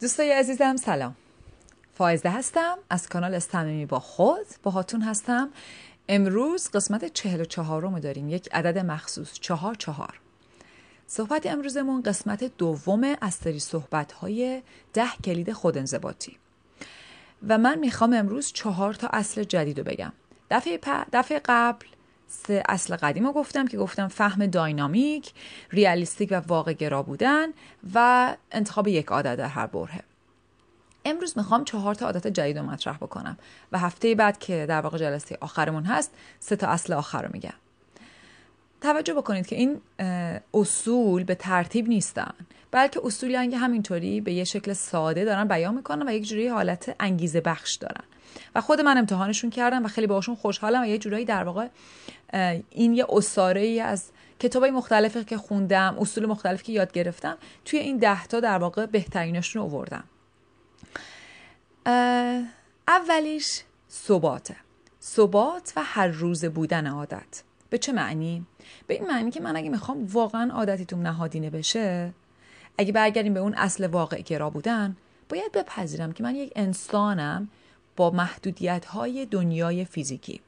دوستای عزیزم سلام. فائزه هستم. از کانال استممی با خود با هاتون هستم. امروز قسمت چهل و چهارم داریم. یک عدد مخصوص. چهار چهار. صحبت امروزمون قسمت دوم از سری صحبت های ده کلید خودانضباطی و من می‌خوام امروز چهار تا اصل جدید رو بگم. دفعه. دفعه قبل اصل قدیم رو گفتم که گفتم فهم داینامیک ریالیستیک و واقع گرا بودن و انتخاب یک عادت در هر برهه. امروز می‌خوام چهار تا عادت جدید رو مطرح بکنم و هفته بعد که در واقع جلسه آخرمون هست سه تا اصل آخر رو میگم. توجه بکنید که این اصول به ترتیب نیستن بلکه اصولی که همینطوری به یه شکل ساده دارن بیان می‌کنن و یک جوری حالت انگیزه بخش دارن. و خود من امتحانشون کردم و خیلی باشون خوشحالم و یه جورایی در واقع این یه اصاره ای از کتابای مختلفی که خوندم اصول مختلفی که یاد گرفتم توی این ده تا در واقع بهتریناشون رو آوردم. اولیش ثباته. ثبات و هر روزه بودن عادت. به چه معنی؟ به این معنی که من اگه می‌خوام واقعا عادتیتون نهادینه بشه اگه برگردیم به اون اصل واقع گرا بودن باید بپذیرم که من یک انسانم با محدودیت های دنیای فیزیکی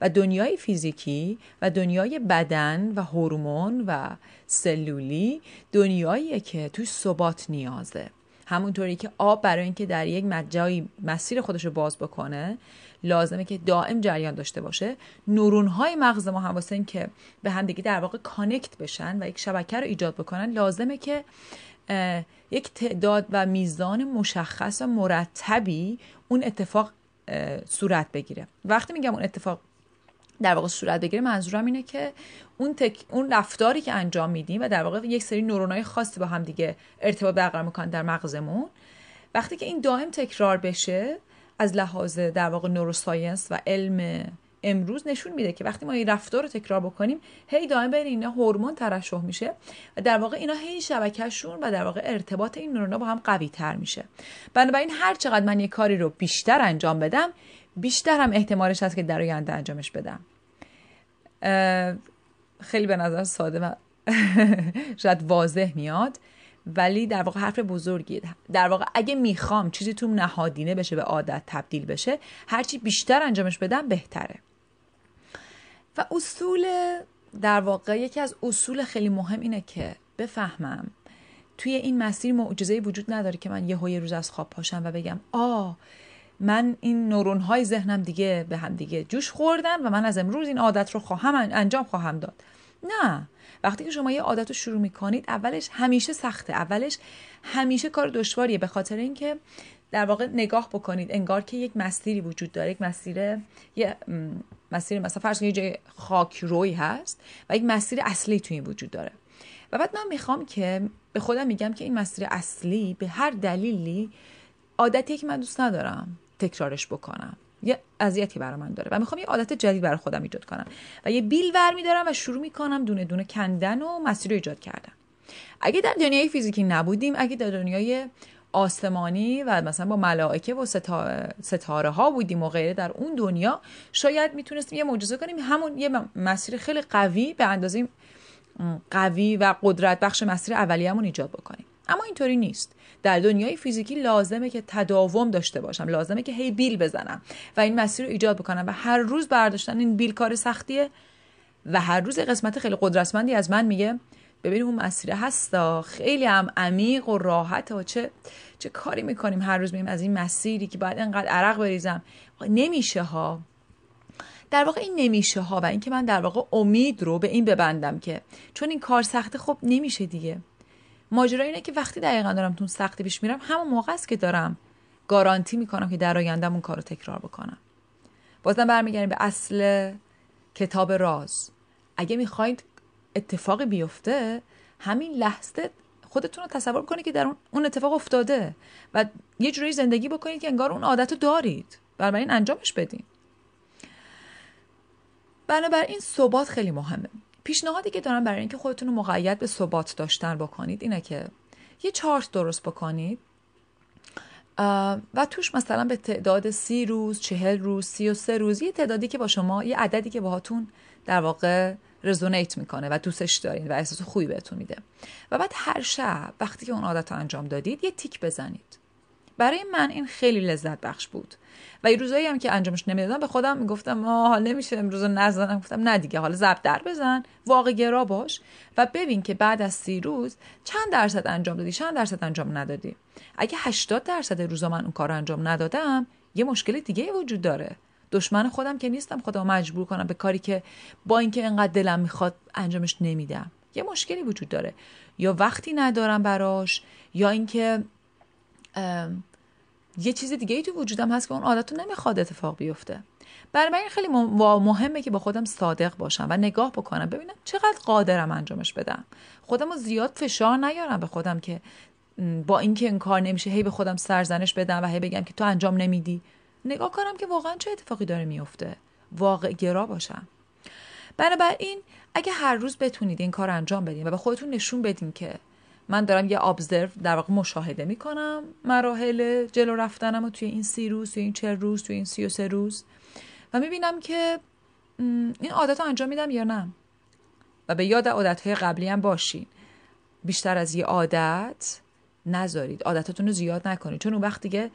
و دنیای فیزیکی و دنیای بدن و هورمون و سلولی دنیاییه که توی ثبات نیازه. همونطوری که آب برای اینکه در یک جایی مسیر خودش رو باز بکنه لازمه که دائم جریان داشته باشه. نورون های مغز ما هم واسه اینکه به هم دیگه در واقع کانکت بشن و یک شبکه رو ایجاد بکنن لازمه که یک تعداد و میزان مشخص و مرتبی اون اتفاق صورت بگیره. وقتی میگم اون اتفاق در واقع صورت بگیره منظورم اینه که اون, تک... اون رفتاری که انجام میدیم و در واقع یک سری نورونای خاصی با هم دیگه ارتباط برقرار می‌کنن در مغزمون وقتی که این دائم تکرار بشه از لحاظ در واقع نوروساینس و علم امروز نشون میده که وقتی ما این رفتار رو تکرار بکنیم هی دائم بین اینا هورمون ترشح میشه و در واقع اینا هی شبکهشون و در واقع ارتباط این نورونا با هم قوی تر میشه. بنابراین هر چقدر من یه کاری رو بیشتر انجام بدم بیشتر هم احتمالش هست که در آینده انجامش بدم. خیلی به نظر ساده و شاید واضح میاد ولی در واقع حرف بزرگیه. در واقع اگه می‌خوام چیزی تو نهادینه بشه به عادت تبدیل بشه هرچی بیشتر انجامش بدم بهتره. و اصول در واقع یکی از اصول خیلی مهم اینه که بفهمم توی این مسیر معجزه وجود نداره که من یه یه روز از خواب پاشم و بگم آ من این نورون های ذهنم دیگه به هم دیگه جوش خوردن و من از امروز این عادت رو خواهم انجام خواهم داد. نه. وقتی که شما یه عادت رو شروع می‌کنید اولش همیشه سخته. اولش همیشه کار دشواریه. به خاطر اینکه در واقع نگاه بکنید. انگار که یک مسیری وجود داره یک مسیر یه مسیر مثلا فرض کنید خاک روی هست و یک مسیر اصلی توی این وجود داره. و بعد من می‌خوام که به خودم میگم که این مسیر اصلی به هر دلیلی عادتی که من دوست ندارم تکرارش بکنم. یه اذیتی برای من داره و می‌خوام یه عادت جدید برای خودم ایجاد کنم و یه بیل ور میدارم و شروع می‌کنم دونه دونه کندن و مسیر رو ایجاد کردن. اگه در دنیای فیزیکی نبودیم اگه در دنیای آسمانی و مثلا با ملائکه و ستاره ها بودیم و غیره در اون دنیا شاید می‌تونستیم یه معجزه کنیم. همون یه مسیر خیلی قوی به اندازه قوی و قدرت بخش مسیر اولیه‌مون ایجاد بکنیم. اما اینطوری نیست. در دنیای فیزیکی لازمه که تداوم داشته باشم لازمه که هی بیل بزنم و این مسیر رو ایجاد بکنم و هر روز برداشتن این بیل کار سختیه و هر روز قسمت خیلی قدرتمندی از من میگه ببین اون مسیر هستا. خیلی هم عمیق و راحت و چه چه کاری می‌کنیم هر روز میگیم از این مسیری که باید انقدر عرق بریزم. نمیشه ها در واقع این نمیشه ها و اینکه من در واقع امید رو به این ببندم که چون این کار سخته خب نمیشه دیگه. ماجرا اینه که وقتی دقیقا دارم تون سختی پیش میرم همون موقع است که دارم گارانتی می‌کنم که در آیندهم اون کار تکرار بکنم. بازم برمیگردیم به اصل کتاب راز. اگه می‌خواید اتفاقی بیفته همین لحظه خودتون رو تصور کنید که در اون اتفاق افتاده و یه جوری زندگی بکنید که انگار اون عادت رو دارید. بنابراین انجامش بدین. بنابراین ثبات خیلی مهمه. پیشنهادی که دارم برای اینکه خودتون رو مقید به ثبات داشتن بکنید اینه که یه چارت درست بکنید. و توش مثلا به تعداد سی روز چهل روز سی و سه روز یه تعدادی که با شما یه عددی که باهاتون در واقع رزونیت می‌کنه و دوستش دارین و احساس خوبی بهتون میده. و بعد هر شب وقتی که اون عادت انجام دادید یه تیک بزنید. برای من این خیلی لذت بخش بود. و یه روزایی هم که انجامش نمی‌دادم به خودم می‌گفتم آه حال نمیشه امروز نزنم. گفتم نه دیگه حالا زب در بزن واقع گرا باش. و ببین که بعد از سی روز چند درصد انجام دادی چند درصد انجام ندادی. اگه 80 درصد روزا من اون کار انجام ندادم یه مشکل دیگه وجود داره. دشمن خودم که نیستم خودم مجبور کنم به کاری که با اینکه انقدر دلم می‌خواد انجامش نمیدم. یه مشکلی وجود داره. یا وقتی ندارم براش یا اینکه یه چیز دیگه ای تو وجودم هست که اون عادت نمی‌خواد اتفاق بیفته. برای من خیلی مهمه که با خودم صادق باشم و نگاه بکنم ببینم چقدر قادرم انجامش بدم. خودم رو زیاد فشار نیارم به خودم که با اینکه این کار نمیشه هی به خودم سرزنش بدم و هی بگم که تو انجام نمیدی. نگاه کنم که واقعا چه اتفاقی داره میفته واقع گرا باشم. بنابراین اگه هر روز بتونید این کار انجام بدین و به خودتون نشون بدین که من دارم یه ابزرو در واقع مشاهده می‌کنم مراحل جلو رفتنم و توی این سی روز توی این چه روز توی این سی و سه روز و می‌بینم که این عادت رو انجام میدم یا نه. و به یاد عادت های قبلی هم باشین. بیشتر از یه عادت نذارید. عادتاتون رو زیاد نکنید. چون اون وقت دیگه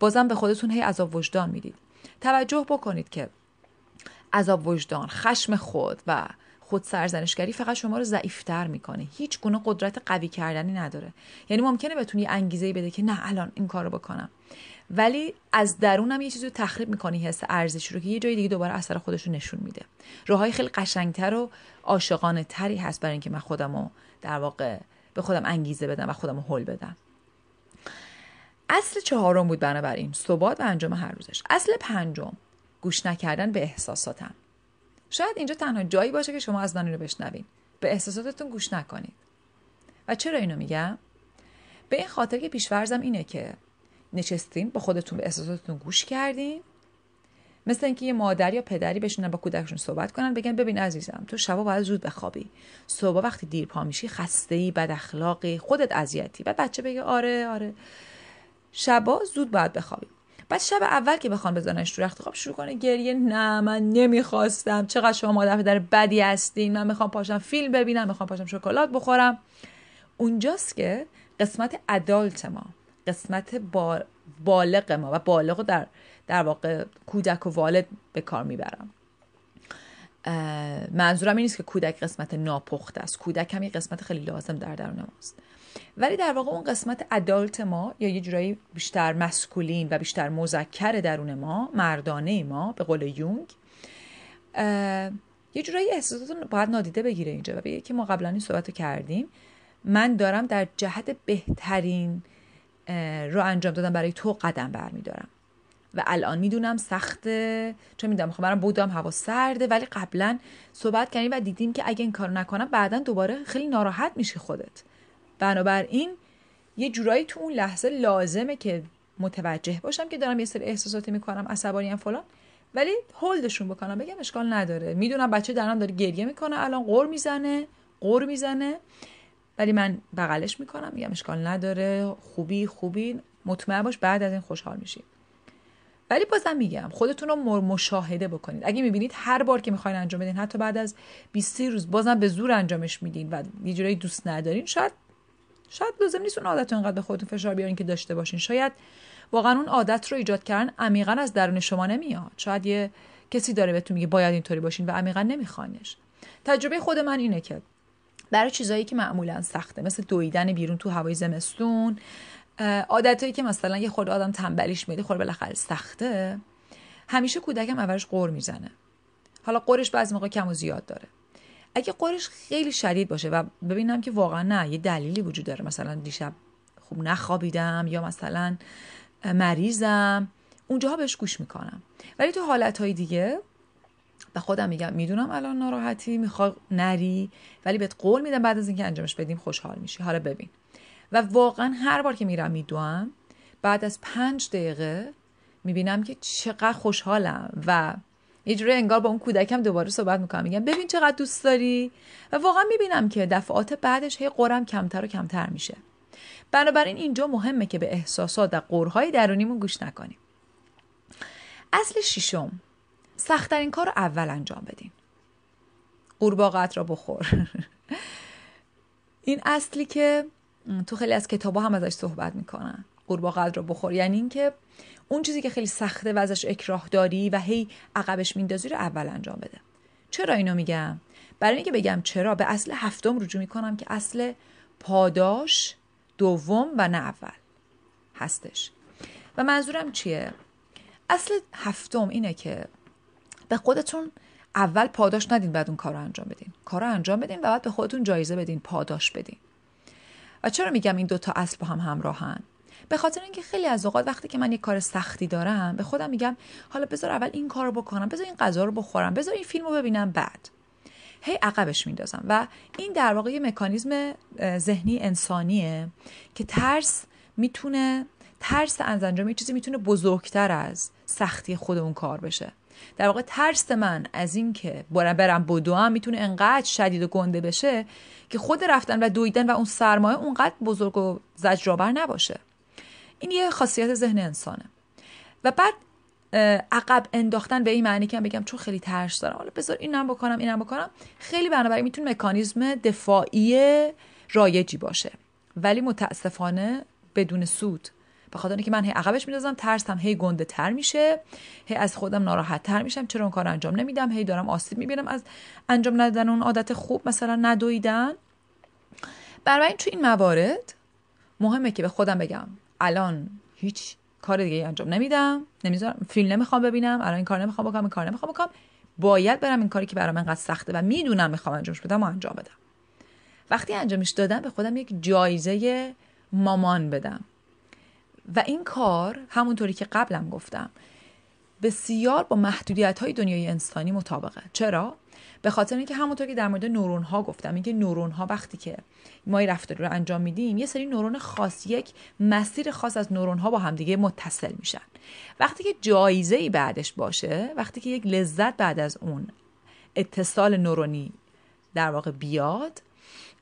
بازم به خودتون هی عذاب وجدان می‌دید. توجه بکنید که عذاب وجدان خشم خود و خود سرزنشگری فقط شما رو ضعیفتر می‌کنه. هیچ گونه قدرت قوی کردنی نداره. یعنی ممکنه بتونی انگیزه بده که نه الان این کارو بکنم. ولی از درونم یه چیزی رو تخریب می‌کنی حس ارزش رو که یه جای دیگه دوباره اثر خودش رو نشون میده. راههای خیلی قشنگتر و عاشقانه تری هست برای اینکه من خودم در واقع به خودم انگیزه بدم و خودم رو حل بدم. اصل چهارم بود بنابراین. ثبات و انجام هر روزش. اصل پنجم گوش نکردن به احساساتم. شاید اینجا تنها جایی باشه که شما از من رو بشنوین. به احساساتتون گوش نکنید. و چرا اینو میگم؟ به این خاطر که پیشورزم اینه که نشستین با خودتون به احساساتتون گوش کردین. مثل اینکه یه مادر یا پدری بشینن با کودکشون صحبت کنن بگن ببین عزیزم تو شبا باید زود بخوابی. صبح وقتی دیر پا میشی خسته ای بد اخلاقی خودت اذیتی. بعد بچه بگه آره آره. شبا زود باید بخوابی بعد شب اول که بخوان بزننش تو رخت خواب شروع کنه گریه. نه من نمی‌خواستم. چقدر شما مادر پدر بدی هستین؟ من می‌خوام پاشم فیلم ببینم می‌خوام پاشم شکلات بخورم. اونجاست که قسمت ادالت ما قسمت بالغ ما و بالغ در در واقع کودک و والد به کار می‌برم. منظورم این نیست که کودک قسمت ناپخته است. کودک هم یه قسمت خیلی لازم در درون ماست. ولی در واقع اون قسمت ادالت ما یا یه جورایی بیشتر مسکولین و بیشتر مذکر درون ما مردانه ما به قول یونگ یه جورایی احساسات باید نادیده بگیره اینجا. و بگه که ما قبلا این صحبت رو کردیم. من دارم در جهت بهترین رو انجام دادم برای تو قدم برمیدارم. و الان می‌دونم سخته. چون می‌دونم خب برام بودم هوا سرده ولی قبلا صحبت کردیم و دیدیم که اگه این کار نکنم بعدا دوباره خیلی ناراحت میشی خودت. بنابراین یه جورایی تو اون لحظه لازمه که متوجه باشم که دارم یه سری احساساتی می‌کنم عصبانی هم فلان. ولی هولدشون بکنم بگم اشکال نداره. می‌دونم بچه درم داره گریه می‌کنه الان قور می‌زنه قور می‌زنه. ولی من بغلش می‌کنم میگم اشکال نداره. خوبی خوبی. مطمئن باش بعد از این خوشحال میشی ولی بازم میگم خودتون رو مشاهده بکنید. اگه می‌بینید هر بار که می‌خواین انجام بدین حتی بعد از 20 روز بازم به زور انجامش میدین و یه جورایی دوست ندارین شاید شاید لازم نیست اون عادت رو انقدر به خودتون فشار بیارین که داشته باشین. شاید واقعا اون عادت رو ایجاد کردن عمیقا از درون شما نمیاد. شاید یه کسی داره بهتون میگه باید اینطوری باشین و عمیقا نمیخوانش تجربه خود من اینه که برای چیزایی که معمولا سخته مثل دویدن بیرون تو هوای زمستون عادتایی که مثلا یه خورده آدم تنبلیش میده خورده بالاخره سخته همیشه کودکم اولش قور می‌زنه. حالا قورش بعضی موقع کم و زیاد داره. اگه قورش خیلی شدید باشه و ببینم که واقعا نه یه دلیلی وجود داره. مثلا دیشب خوب نخوابیدم یا مثلا مریضم. اونجاها بهش گوش می‌کنم. ولی تو حالتهای دیگه به خودم میگم می‌دونم الان ناراحتی می‌خوای نری ولی بهت قول میدم بعد از اینکه انجامش بدیم خوشحال میشی. حالا ببین. و واقعا هر بار که میرم میدوم بعد از پنج دقیقه می‌بینم که چقدر خوشحالم و یه انگار با اون کودکم دوباره صحبت می‌کنم. میگم ببین چقدر دوست داری؟ و واقعا می‌بینم که دفعات بعدش هی قرم کمتر و کمتر میشه. بنابراین اینجا مهمه که به احساسات و قورهای درونیمون گوش نکنیم. اصل ششم سختترین کار رو اول انجام بدین. قورباغت را بخور. این اصلی که تو خیلی از کتابا هم ازش صحبت می‌کنن. قورباغت را بخور. یعنی اینکه اون چیزی که خیلی سخته و ازش اکراه داری و هی عقبش میندازی رو اول انجام بده. چرا اینو میگم؟ برای اینکه بگم چرا به اصل هفتم رجوع می‌کنم که اصل پاداش دوم و نه اول هستش. و منظورم چیه؟ اصل هفتم اینه که به خودتون اول پاداش ندین بعد اون کار انجام بدین. کار انجام بدین و بعد به خودتون جایزه بدین پاداش بدین. و چرا میگم این دوتا اصل با هم همراهن؟ به خاطر اینکه خیلی از اوقات وقتی که من یک کار سختی دارم به خودم میگم حالا بذار اول این کار بکنم بذار این غذا رو بخورم بذار این فیلم رو ببینم بعد. هی عقبش میندازم و این در واقع یه مکانیزم ذهنی انسانیه که ترس می‌تونه ترس از انجام یه چیزی می‌تونه بزرگتر از سختی خود اون کار بشه. در واقع ترس من از این که برم بدوم می‌تونه انقدر شدید و گنده بشه که خود رفتن و دویدن و اون سرمایه اونقدر بزرگ و زجرآور نباشه. این یه خاصیت ذهن انسانه. و بعد عقب انداختن به این معنی که بگم چون خیلی ترس دارم. حالا بذار اینم بکنم اینم بکنم. خیلی بنابراین می‌تونه مکانیزم دفاعی رایجی باشه. ولی متاسفانه بدون سود. به خاطر اینکه من هی عقبش میندازم ترسم هی گنده تر میشه هی از خودم ناراحت تر میشم. چرا اون کار انجام نمیدم؟ هی دارم آسیب می‌بینم از انجام ندادن اون عادت خوب مثلا ندویدن. برای تو این موارد مهمه که به خودم بگم الان هیچ کار دیگه انجام نمیدم نمی‌ذارم فیلم نمی‌خوام ببینم الان این کار نمی‌خوام بکنم این کار نمی‌خوام بکنم. باید برم این کاری که برام انقدر سخته و می‌دونم می‌خوام انجامش بدم و انجام بدم. وقتی انجامش دادم به خودم یک جایزه مامان بدم. و این کار همونطوری که قبلم گفتم. بسیار با محدودیت های دنیای انسانی مطابقه. چرا؟ به خاطر اینکه همونطور که در مورد نورون ها گفتم اینکه نورون ها وقتی که ما رفتاری رو انجام میدیم یه سری نورون خاص یک مسیر خاص از نورون ها با همدیگه متصل میشن. وقتی که جایزه ای بعدش باشه وقتی که یک لذت بعد از اون اتصال نورونی در واقع بیاد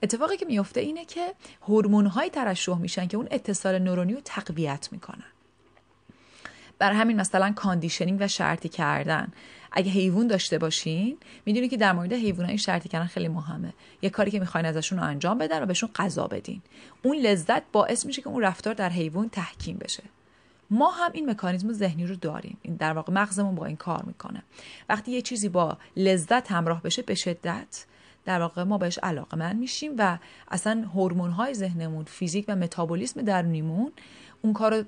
اتفاقی که میفته اینه که هورمون های ترشح میشن که اون اتصال نورونی رو تقویت می‌کنن. بر همین مثلا conditioning و شرطی کردن. اگه حیوان داشته باشین می‌دونی که در مورد حیوان این شرطی کردن خیلی مهمه. یه کاری که می‌خواین ازشون رو انجام بدن و بهشون غذا بدین. اون لذت باعث میشه که اون رفتار در حیوان تحکیم بشه. ما هم این مکانیزم ذهنی رو داریم. این در واقع مغزمون با این کار می‌کنه. وقتی یه چیزی با لذت همراه بشه به شدت در واقع ما بهش علاقه من میشیم و اصلا هورمون های ذهنمون فیزیک و متابولیسم درونیمون اون کار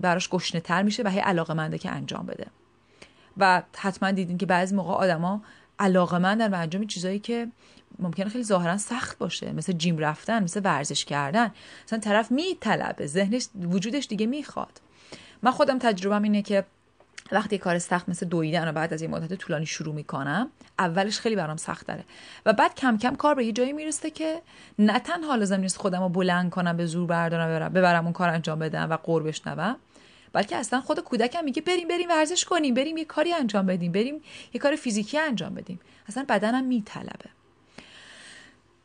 براش گشنه تر میشه و هی علاقه منده که انجام بده. و حتما دیدین که بعضی موقع آدما علاقه مندن و انجام چیزایی که ممکنه خیلی ظاهرا سخت باشه مثل جیم رفتن مثل ورزش کردن. مثلا طرف میطلبه ذهنش وجودش دیگه می‌خواد. من خودم تجربهم اینه که وقتی کار سخت مثل دویدن و بعد از یه مدت طولانی شروع می‌کنم اولش خیلی برام سخت داره و بعد کم کم کار به یه جایی می‌رسه که نه تنها لازم نیست خودم رو بلند کنم به زور بردارم ببرم, ببرم اون کار انجام بدم و قور بشنوم بلکه اصلا خود کودکم میگه بریم بریم ورزش کنیم بریم یه کاری انجام بدیم بریم یه کار فیزیکی انجام بدیم. اصلا بدنم میطلبه.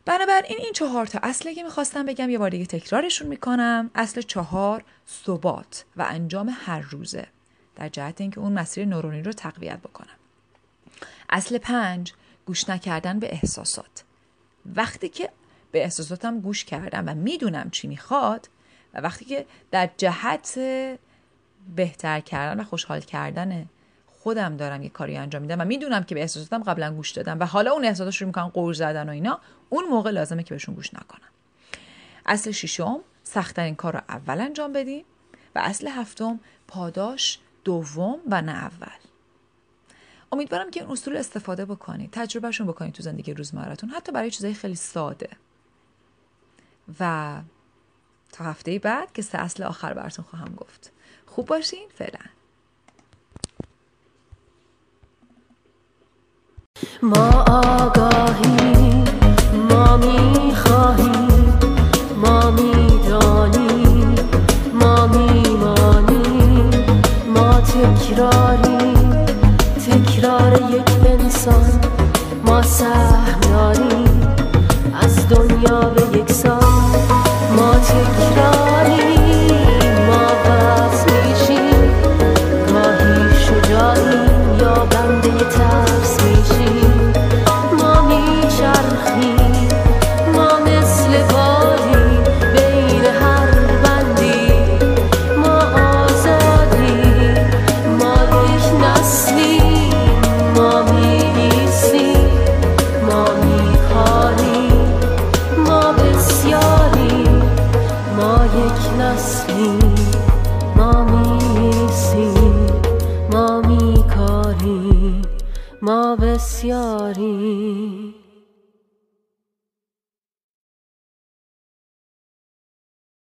بنابراین این چهار تا اصله که می‌خواستم بگم یه بار دیگه تکرارشون می‌کنم. اصل چهار ثبات و انجام هر روزه. در جهت اینکه اون مسیر نورونی رو تقویت بکنم. اصل پنج گوش نکردن به احساسات. وقتی که به احساساتم گوش کردم و می‌دونم چی می‌خواد و وقتی که در جهت بهتر کردن و خوشحال کردن خودم دارم یه کاری انجام میدم و می‌دونم که به احساساتم قبلا گوش دادم و حالا اون احساسات شروع می‌کنن قور زدن و اینا اون موقع لازمه که بهشون گوش نکنم. اصل ششم سختترین کار رو اول انجام بدیم. و اصل هفتم پاداش دوم و نه اول. امیدوارم که این اصول استفاده بکنید. تجربهشون بکنید تو زندگی روزمرتون حتی برای چیزای خیلی ساده. و تا هفته بعد که سه اصل آخر براتون خواهم گفت. خوب باشین. فعلا. ما آگاهی ما می‌خواهیم. ما می‌دانیم تکراری تکرار یک انسان ما سهم